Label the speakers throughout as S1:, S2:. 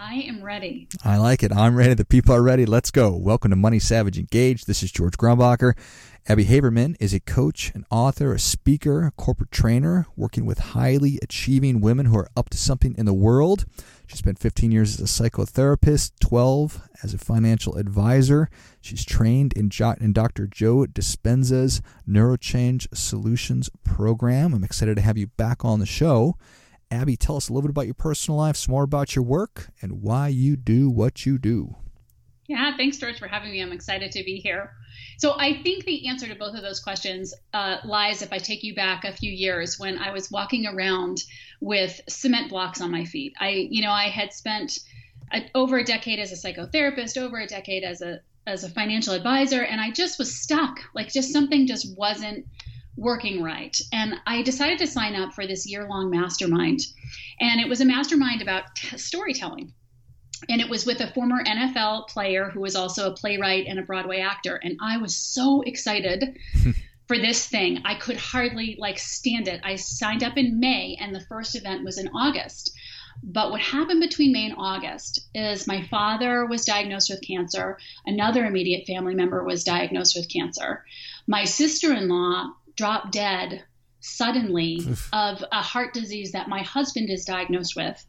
S1: I am ready.
S2: I like it. I'm ready. The people are ready. Let's go. Welcome to Money Savage Engaged. This is George Grumbacher. Abby Haverman is a coach, an author, a speaker, a corporate trainer, working with highly achieving women who are up to something in the world. She spent 15 years as a psychotherapist, 12 as a financial advisor. She's trained in, in Dr. Joe Dispenza's Neurochange Solutions program. I'm excited to have you back on the show. Abby, tell us a little bit about your personal life, some more about your work, and why you do what you do.
S1: Yeah, thanks, George, for having me. I'm excited to be here. So, I think the answer to both of those questions uh, lies if I take you back a few years when I was walking around with cement blocks on my feet. I, you know, I had spent a, over a decade as a psychotherapist, over a decade as a as a financial advisor, and I just was stuck. Like, just something just wasn't working right. And I decided to sign up for this year long mastermind. And it was a mastermind about t- storytelling and it was with a former NFL player who was also a playwright and a Broadway actor. And I was so excited for this thing. I could hardly like stand it. I signed up in May and the first event was in August. But what happened between May and August is my father was diagnosed with cancer. Another immediate family member was diagnosed with cancer. My sister in law dropped dead suddenly of a heart disease that my husband is diagnosed with.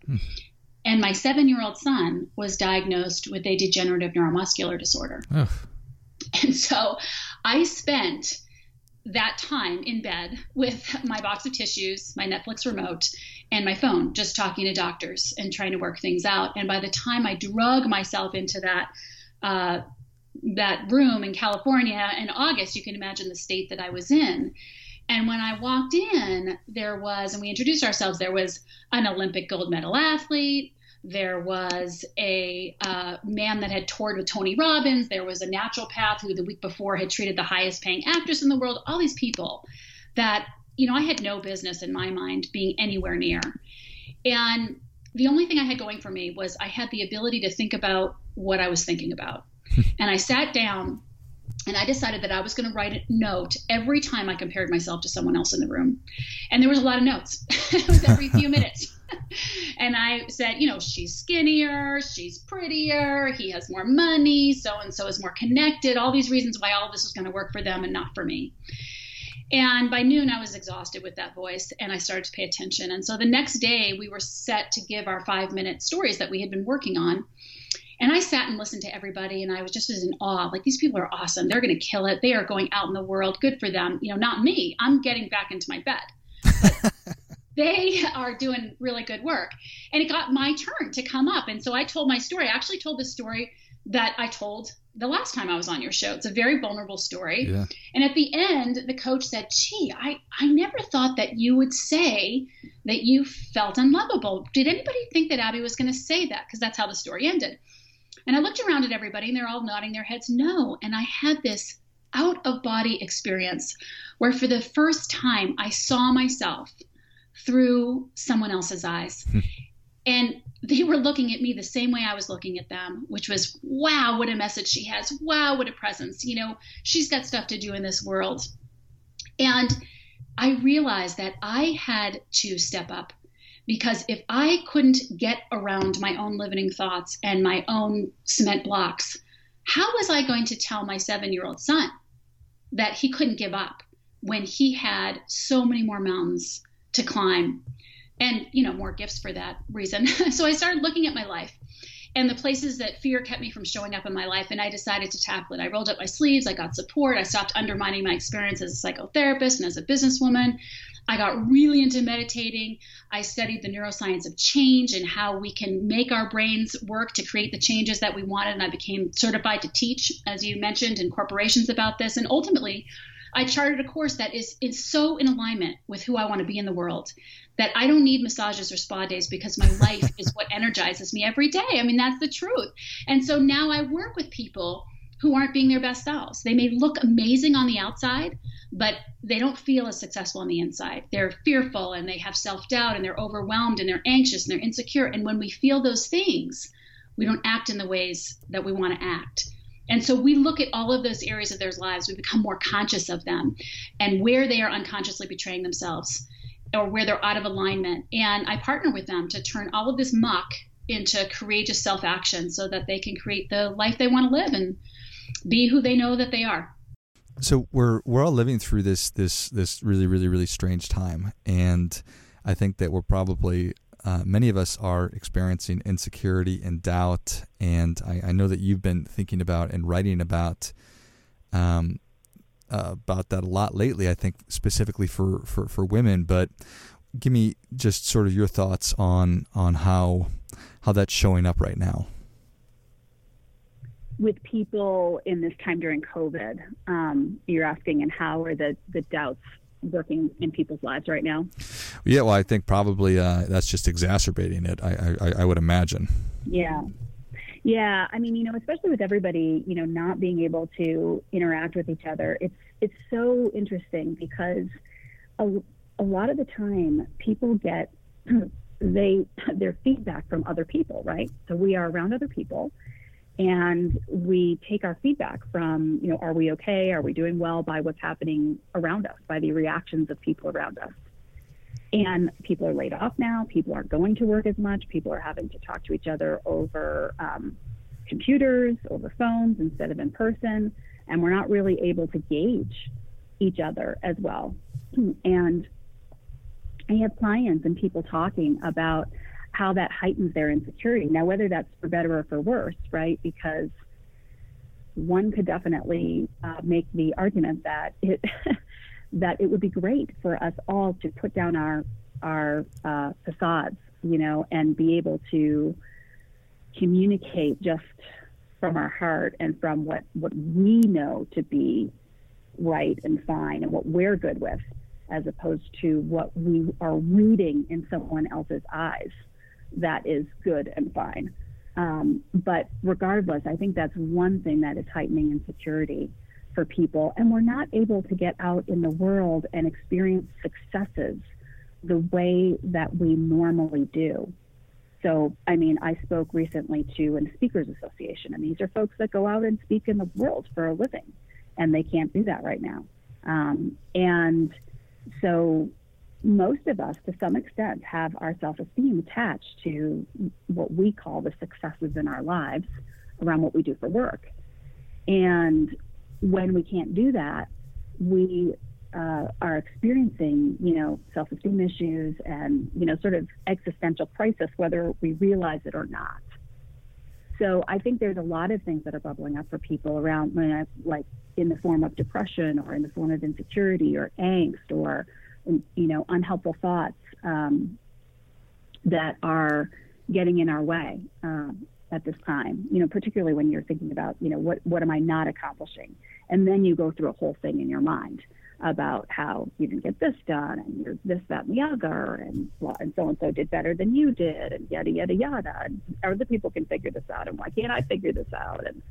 S1: And my seven year old son was diagnosed with a degenerative neuromuscular disorder. And so I spent that time in bed with my box of tissues, my Netflix remote, and my phone, just talking to doctors and trying to work things out. And by the time I drug myself into that, uh, that room in California in August, you can imagine the state that I was in. And when I walked in, there was, and we introduced ourselves, there was an Olympic gold medal athlete. There was a uh, man that had toured with Tony Robbins. There was a naturopath who the week before had treated the highest paying actress in the world. All these people that, you know, I had no business in my mind being anywhere near. And the only thing I had going for me was I had the ability to think about what I was thinking about. and I sat down and I decided that I was going to write a note every time I compared myself to someone else in the room. And there was a lot of notes. it was every few minutes. and I said, you know, she's skinnier, she's prettier, he has more money, so and so is more connected, all these reasons why all this was going to work for them and not for me. And by noon, I was exhausted with that voice and I started to pay attention. And so the next day, we were set to give our five minute stories that we had been working on. And I sat and listened to everybody, and I was just in awe. Like, these people are awesome. They're going to kill it. They are going out in the world. Good for them. You know, not me. I'm getting back into my bed. they are doing really good work. And it got my turn to come up. And so I told my story. I actually told the story that I told the last time I was on your show. It's a very vulnerable story.
S2: Yeah.
S1: And at the end, the coach said, Gee, I, I never thought that you would say that you felt unlovable. Did anybody think that Abby was going to say that? Because that's how the story ended. And I looked around at everybody and they're all nodding their heads no. And I had this out of body experience where for the first time I saw myself through someone else's eyes. and they were looking at me the same way I was looking at them, which was, wow, what a message she has. Wow, what a presence. You know, she's got stuff to do in this world. And I realized that I had to step up because if I couldn't get around my own limiting thoughts and my own cement blocks, how was I going to tell my seven year old son that he couldn't give up when he had so many more mountains to climb and you know more gifts for that reason? So i started looking at my life and the places that fear kept me from showing up in my life and i decided to tackle it. I rolled up my sleeves i got support i stopped undermining my experience as a psychotherapist and as a businesswoman. I got really into meditating. I studied the neuroscience of change and how we can make our brains work to create the changes that we wanted and i became certified to teach as you mentioned in corporations about this. And ultimately I charted a course that is, is so in alignment with who I want to be in the world that I don't need massages or spa days because my life is what energizes me every day. I mean, that's the truth. And so now I work with people who aren't being their best selves. They may look amazing on the outside, but they don't feel as successful on the inside. They're fearful and they have self doubt and they're overwhelmed and they're anxious and they're insecure. And when we feel those things, we don't act in the ways that we want to act. And so we look at all of those areas of their lives, we become more conscious of them and where they are unconsciously betraying themselves or where they're out of alignment. And I partner with them to turn all of this muck into courageous self action so that they can create the life they want to live and be who they know that they are.
S2: So we're we're all living through this this this really really really strange time, and I think that we're probably uh, many of us are experiencing insecurity and doubt, and I, I, know that you've been thinking about and writing about um, uh, about that a lot lately. I think specifically for, for, for women, but give me just sort of your thoughts on on how how that's showing up right now.
S3: With people in this time during COVID, um, you're asking, and how are the the doubts working in people's lives right now?
S2: Yeah, well, I think probably uh, that's just exacerbating it. I, I, I would imagine.
S3: Yeah, yeah. I mean, you know, especially with everybody, you know, not being able to interact with each other, it's it's so interesting because a, a lot of the time people get they their feedback from other people, right? So we are around other people and we take our feedback from you know are we okay? Are we doing well by what's happening around us by the reactions of people around us? And people are laid off now. People aren't going to work as much. People are having to talk to each other over um, computers over phones instead of in person. And we're not really able to gauge each other as well. And i have clients and people talking about how that heightens their insecurity. Now, whether that's for better or for worse, right? Because one could definitely uh, make the argument that it that it would be great for us all to put down our our uh, facades, you know, and be able to communicate just from our heart and from what what we know to be right and fine and what we're good with, as opposed to what we are reading in someone else's eyes that is good and fine. Um, but regardless, I think that's one thing that is heightening insecurity for people. And we're not able to get out in the world and experience successes the way that we normally do. So, I mean, I spoke recently to a speakers association, and these are folks that go out and speak in the world for a living, and they can't do that right now. Um, and so most of us, to some extent, have our self esteem attached to what we call the successes in our lives around what we do for work. And when we can't do that, we uh, are experiencing, you know, self esteem issues and, you know, sort of existential crisis, whether we realize it or not. So I think there's a lot of things that are bubbling up for people around, like in the form of depression or in the form of insecurity or angst or you know, unhelpful thoughts um, that are getting in our way um, at this time. You know, particularly when you're thinking about, you know, what what am I not accomplishing, and then you go through a whole thing in your mind about how you didn't get this done and you're this, that, and the other, and and so and so did better than you did, and yada yada yada. And other people can figure this out, and why can't I figure this out? And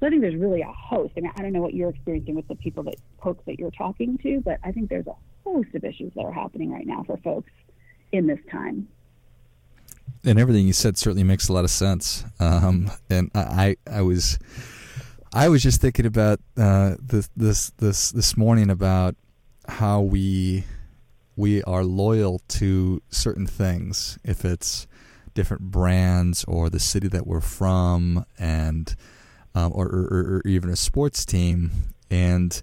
S3: so I think there's really a host. I mean, I don't know what you're experiencing with the people that folks that you're talking to, but I think there's a host of issues that are happening right now for folks in this time.
S2: And everything you said certainly makes a lot of sense. Um, and I, I was, I was just thinking about uh, this, this, this, this morning about how we, we are loyal to certain things. If it's different brands or the city that we're from, and um, or, or, or even a sports team, and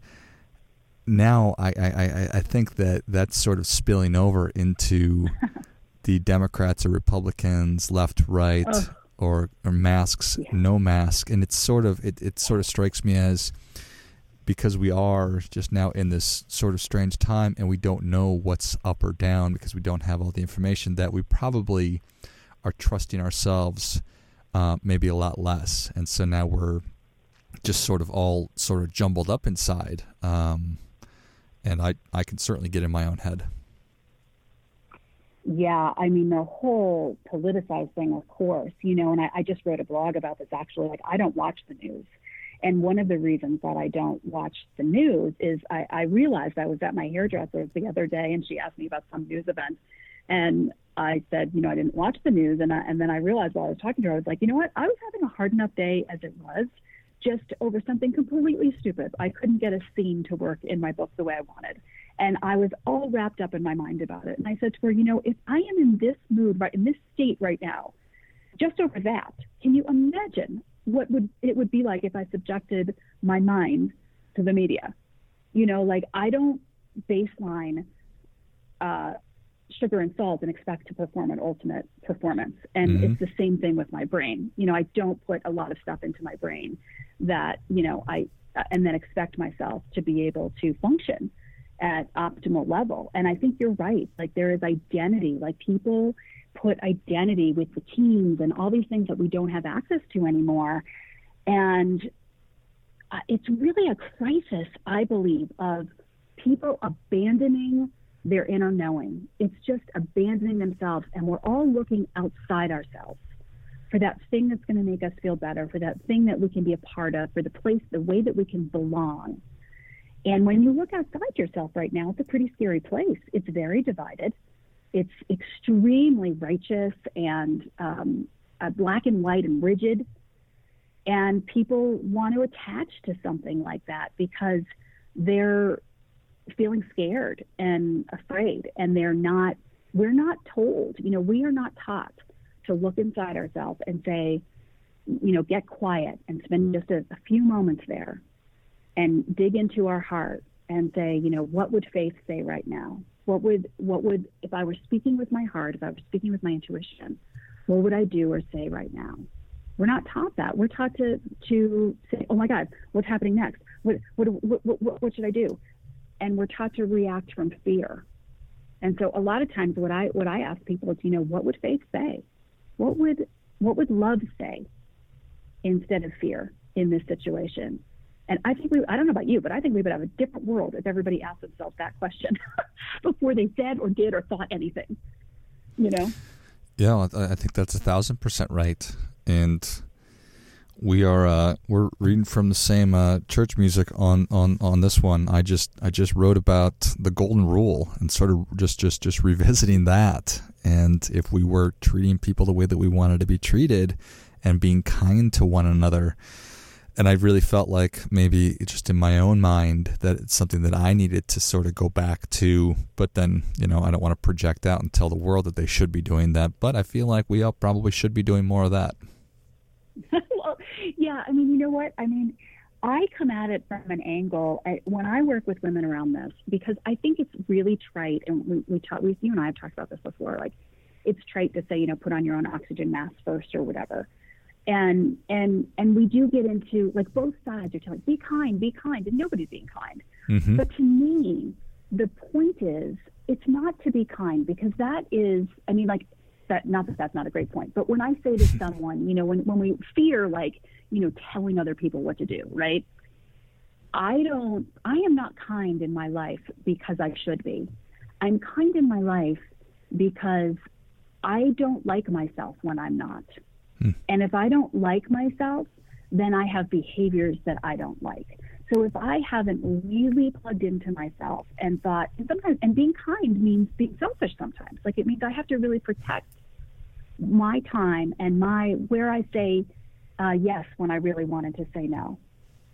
S2: now I, I, I think that that's sort of spilling over into the Democrats or Republicans, left, right, or, or masks, yeah. no mask, and it's sort of it, it sort of strikes me as because we are just now in this sort of strange time and we don't know what's up or down because we don't have all the information that we probably are trusting ourselves uh, maybe a lot less, and so now we're just sort of all sort of jumbled up inside. Um, and I I can certainly get in my own head.
S3: Yeah, I mean the whole politicized thing, of course, you know, and I, I just wrote a blog about this actually. Like I don't watch the news. And one of the reasons that I don't watch the news is I, I realized I was at my hairdresser's the other day and she asked me about some news event. And I said, you know, I didn't watch the news. And, I, and then I realized while I was talking to her, I was like, you know what? I was having a hard enough day as it was just over something completely stupid. I couldn't get a scene to work in my book the way I wanted. And I was all wrapped up in my mind about it. And I said to her, you know, if I am in this mood, right, in this state right now, just over that, can you imagine what would it would be like if I subjected my mind to the media? You know, like I don't baseline uh, sugar and salt and expect to perform an ultimate performance. And mm-hmm. it's the same thing with my brain. You know, I don't put a lot of stuff into my brain that, you know, I, and then expect myself to be able to function at optimal level. And I think you're right. Like there is identity, like people put identity with the teams and all these things that we don't have access to anymore. And uh, it's really a crisis, I believe, of people abandoning their inner knowing. It's just abandoning themselves, and we're all looking outside ourselves for that thing that's going to make us feel better, for that thing that we can be a part of, for the place, the way that we can belong. And when you look outside yourself right now, it's a pretty scary place. It's very divided. It's extremely righteous and um, uh, black and white and rigid. And people want to attach to something like that because they're feeling scared and afraid and they're not we're not told you know we are not taught to look inside ourselves and say you know get quiet and spend just a, a few moments there and dig into our heart and say you know what would faith say right now? What would what would if i were speaking with my heart if i were speaking with my intuition what would i do or say right now? We're not taught that. We're taught to to say oh my god what's happening next? What what what, what, what should i do and we're taught to react from fear. And so a lot of times what I what I ask people is, you know, what would faith say? What would what would love say instead of fear in this situation? And I think we I don't know about you, but I think we would have a different world if everybody asked themselves that question before they said or did or thought anything. You know?
S2: Yeah, I think that's a thousand percent right. And we are uh, we're reading from the same uh, church music on, on, on this one. I just I just wrote about the golden rule and sort of just just just revisiting that. And if we were treating people the way that we wanted to be treated, and being kind to one another, and I really felt like maybe just in my own mind that it's something that I needed to sort of go back to. But then you know I don't want to project out and tell the world that they should be doing that. But I feel like we all probably should be doing more of that.
S3: yeah, I mean, you know what? I mean, I come at it from an angle I, when I work with women around this because I think it's really trite, and we we talk, we you and I have talked about this before. Like, it's trite to say, you know, put on your own oxygen mask first or whatever, and and and we do get into like both sides are telling, be kind, be kind, and nobody's being kind. Mm-hmm. But to me, the point is, it's not to be kind because that is, I mean, like that not that that's not a great point, but when I say to someone, you know, when when we fear like, you know, telling other people what to do, right? I don't I am not kind in my life because I should be. I'm kind in my life because I don't like myself when I'm not. Hmm. And if I don't like myself, then I have behaviors that I don't like. So if I haven't really plugged into myself and thought, and sometimes, and being kind means being selfish sometimes. Like it means I have to really protect my time and my where I say uh, yes when I really wanted to say no,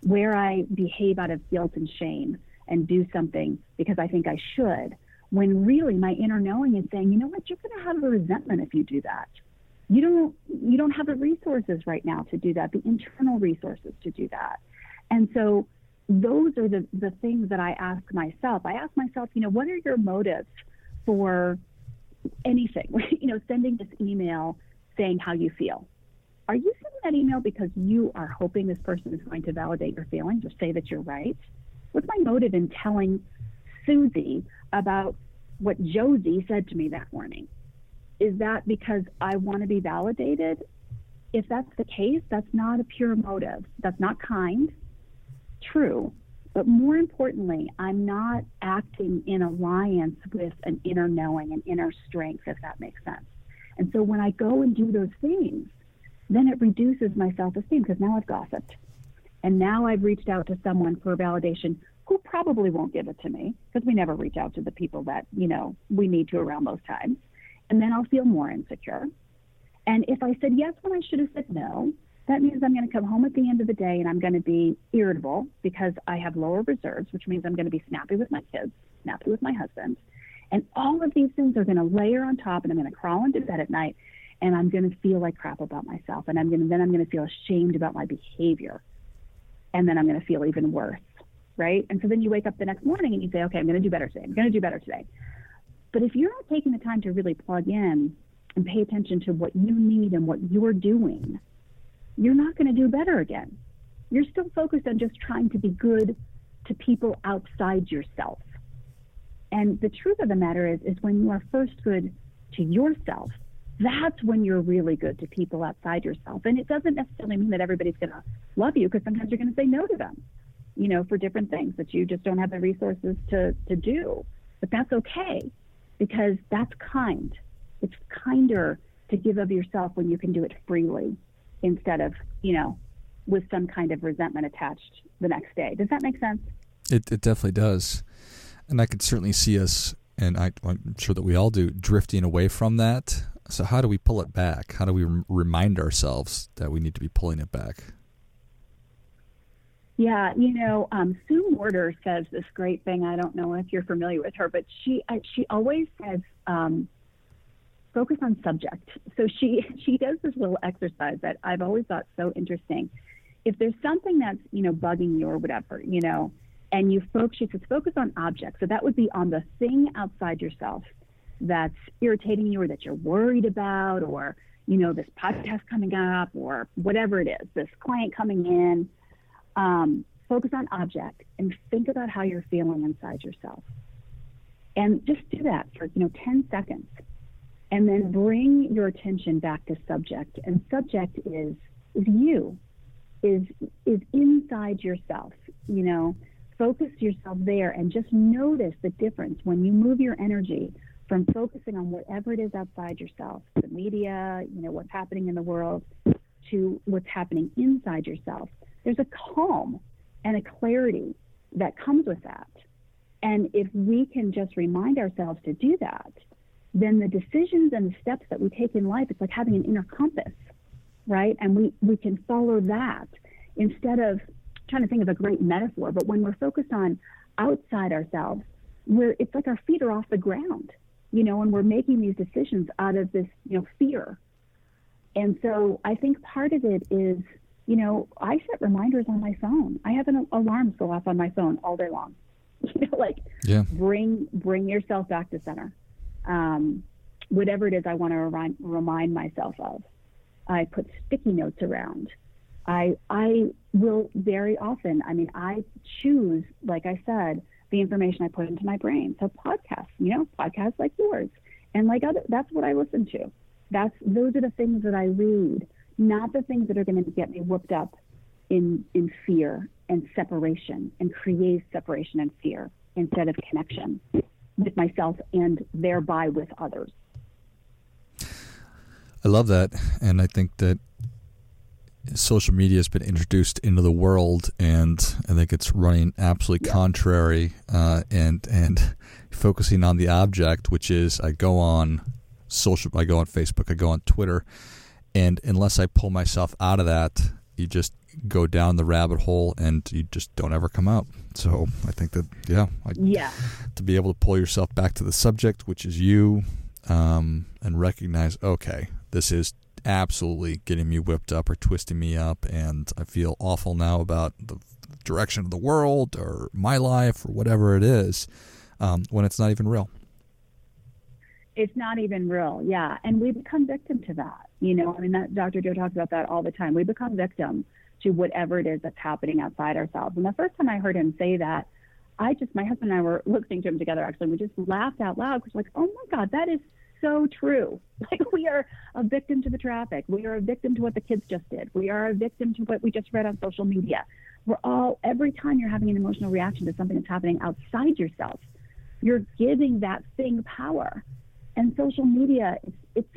S3: where I behave out of guilt and shame and do something because I think I should, when really my inner knowing is saying, you know what, you're going to have a resentment if you do that. You don't you don't have the resources right now to do that, the internal resources to do that. And so those are the, the things that I ask myself. I ask myself, you know, what are your motives for anything, you know, sending this email saying how you feel. Are you sending that email because you are hoping this person is going to validate your feelings or say that you're right? What's my motive in telling Susie about what Josie said to me that morning? Is that because I want to be validated? If that's the case, that's not a pure motive. That's not kind. True. But more importantly, I'm not acting in alliance with an inner knowing, an inner strength, if that makes sense. And so when I go and do those things, then it reduces my self esteem because now I've gossiped. And now I've reached out to someone for validation who probably won't give it to me because we never reach out to the people that, you know, we need to around those times. And then I'll feel more insecure. And if I said yes when I should have said no, that means I'm going to come home at the end of the day and I'm going to be irritable because I have lower reserves, which means I'm going to be snappy with my kids, snappy with my husband. And all of these things are going to layer on top, and I'm going to crawl into bed at night and I'm going to feel like crap about myself. And I'm going to, then I'm going to feel ashamed about my behavior. And then I'm going to feel even worse. Right. And so then you wake up the next morning and you say, okay, I'm going to do better today. I'm going to do better today. But if you're not taking the time to really plug in and pay attention to what you need and what you're doing, you're not going to do better again. You're still focused on just trying to be good to people outside yourself. And the truth of the matter is, is when you are first good to yourself, that's when you're really good to people outside yourself. And it doesn't necessarily mean that everybody's going to love you because sometimes you're going to say no to them, you know, for different things that you just don't have the resources to, to do. But that's okay because that's kind. It's kinder to give of yourself when you can do it freely instead of, you know, with some kind of resentment attached the next day. Does that make sense?
S2: It, it definitely does. And I could certainly see us, and I, I'm sure that we all do, drifting away from that. So, how do we pull it back? How do we remind ourselves that we need to be pulling it back?
S3: Yeah, you know, um, Sue Morter says this great thing. I don't know if you're familiar with her, but she she always says um, focus on subject. So she she does this little exercise that I've always thought so interesting. If there's something that's you know bugging you or whatever, you know, and you focus, she says focus on object. So that would be on the thing outside yourself that's irritating you or that you're worried about, or you know this podcast coming up or whatever it is, this client coming in. Um, focus on object and think about how you're feeling inside yourself and just do that for you know 10 seconds and then bring your attention back to subject. And subject is is you is is inside yourself you know? Focus yourself there and just notice the difference when you move your energy from focusing on whatever it is outside yourself the media you know what's happening in the world to what's happening inside yourself. There's a calm and a clarity that comes with that. And if we can just remind ourselves to do that then the decisions and the steps that we take in life, it's like having an inner compass, right? And we, we can follow that instead of trying to think of a great metaphor, but when we're focused on outside ourselves, where it's like our feet are off the ground, you know, and we're making these decisions out of this, you know, fear. And so I think part of it is, you know, I set reminders on my phone. I have an alarms go off on my phone all day long. You know, like yeah. bring bring yourself back to center um, whatever it is I want to remind, myself of. I put sticky notes around. I I will very often. I mean, I choose, like I said, the information I put into my brain. So podcasts, you know, podcasts like yours, and like other. That's what I listen to. That's those are the things that I read, not the things that are going to get me whooped up in in fear and separation and create separation and fear instead of connection with myself and thereby with others.
S2: I love that. And I think that social media has been introduced into the world, and I think it's running absolutely yeah. contrary uh, and and focusing on the object, which is I go on social, I go on Facebook, I go on Twitter, and unless I pull myself out of that, you just go down the rabbit hole and you just don't ever come out. So I think that yeah, I,
S3: yeah,
S2: to be able to pull yourself back to the subject, which is you, um, and recognize okay, this is absolutely getting me whipped up or twisting me up, and I feel awful now about the direction of the world or my life or whatever it is, um, when it's not even real.
S3: It's not even real, yeah, and we become victim to that. You know, I mean, that Dr. Joe talks about that all the time. We become victim to whatever it is that's happening outside ourselves. And the first time I heard him say that, I just, my husband and I were listening to him together actually. We just laughed out loud because, like, oh my God, that is so true. Like, we are a victim to the traffic. We are a victim to what the kids just did. We are a victim to what we just read on social media. We're all, every time you're having an emotional reaction to something that's happening outside yourself, you're giving that thing power. And social media, it's,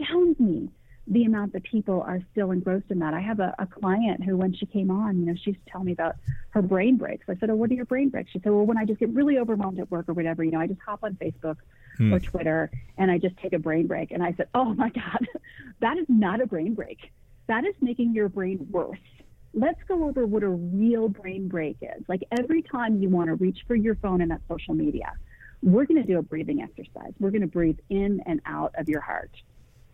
S3: astounds me the amount that people are still engrossed in that. I have a, a, client who, when she came on, you know, she's telling me about her brain breaks. I said, "Oh, what are your brain breaks?" She said, "Well, when I just get really overwhelmed at work or whatever, you know, I just hop on Facebook hmm. or Twitter and I just take a brain break." And I said, "Oh my God, that is not a brain break. That is making your brain worse." Let's go over what a real brain break is. Like every time you want to reach for your phone and that social media, we're going to do a breathing exercise. We're going to breathe in and out of your heart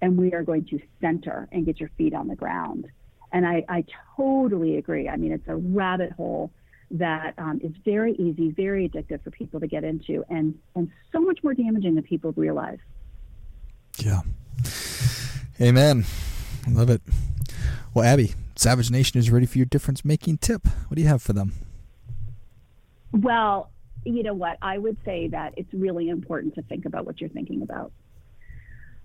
S3: and we are going to center and get your feet on the ground. And I, I totally agree. I mean, it's a rabbit hole that um, is very easy, very addictive for people to get into, and and so much more damaging than people realize.
S2: Yeah. Amen. I love it. Well, Abby, Savage Nation is ready for your difference making tip. What do you have for them?
S3: Well, you know what? I would say that it's really important to think about what you're thinking about.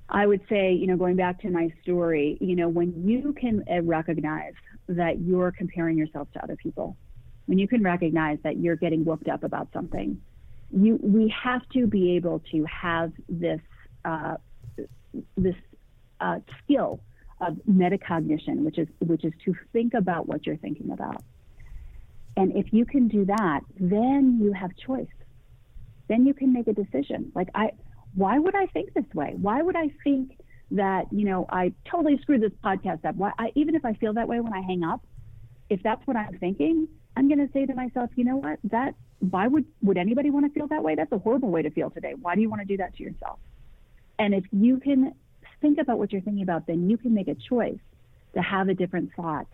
S3: I would say, you know, going back to my story, you know, when you can uh, recognize that you're comparing yourself to other people, when you can recognize that you're getting whooped up about something, you we have to be able to have this uh, this uh, skill of metacognition, which is which is to think about what you're thinking about. And if you can do that, then you have choice. Then you can make a decision. Like I why would I think this way? Why would I think that, you know, I totally screwed this podcast up? Why, I, even if I feel that way when I hang up, if that's what I'm thinking, I'm going to say to myself, you know what? That, why would, would anybody want to feel that way? That's a horrible way to feel today. Why do you want to do that to yourself? And if you can think about what you're thinking about, then you can make a choice to have a different thought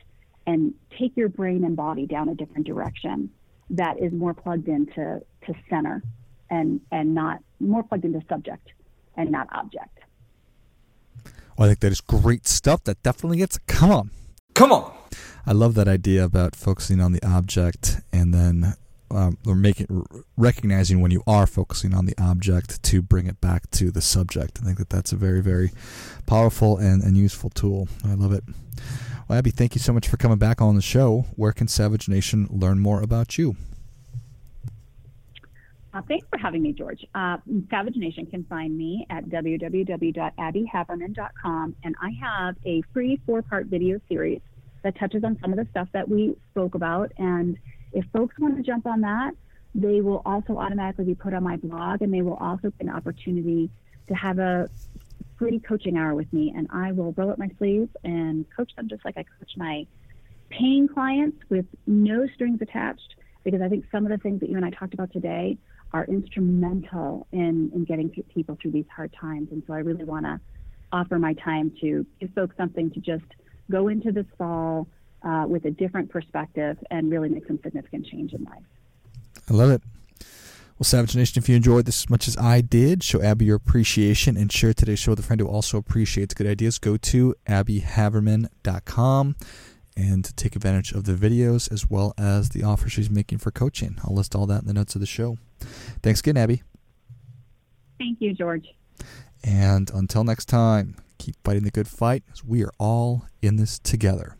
S3: and take your brain and body down a different direction that is more plugged into to center and and not more plugged into subject and not object.
S2: Well, I think that is great stuff. That definitely gets come on, come on. I love that idea about focusing on the object and then um, or making recognizing when you are focusing on the object to bring it back to the subject. I think that that's a very very powerful and, and useful tool. I love it. Well, Abby, thank you so much for coming back on the show. Where can Savage Nation learn more about you?
S3: Uh, thanks for having me, George. Uh, Savage Nation can find me at www.abbyhaverman.com, and I have a free four part video series that touches on some of the stuff that we spoke about. And if folks want to jump on that, they will also automatically be put on my blog, and they will also get an opportunity to have a free coaching hour with me. And I will roll up my sleeves and coach them just like I coach my paying clients with no strings attached. Because I think some of the things that you and I talked about today are instrumental in, in getting people through these hard times. And so I really want to offer my time to give folks something to just go into this fall uh, with a different perspective and really make some significant change in life.
S2: I love it. Well, Savage Nation, if you enjoyed this as much as I did, show Abby your appreciation and share today's show with a friend who also appreciates good ideas. Go to abbyhaverman.com and take advantage of the videos as well as the offer she's making for coaching. I'll list all that in the notes of the show. Thanks again, Abby.
S3: Thank you, George.
S2: And until next time, keep fighting the good fight as we are all in this together.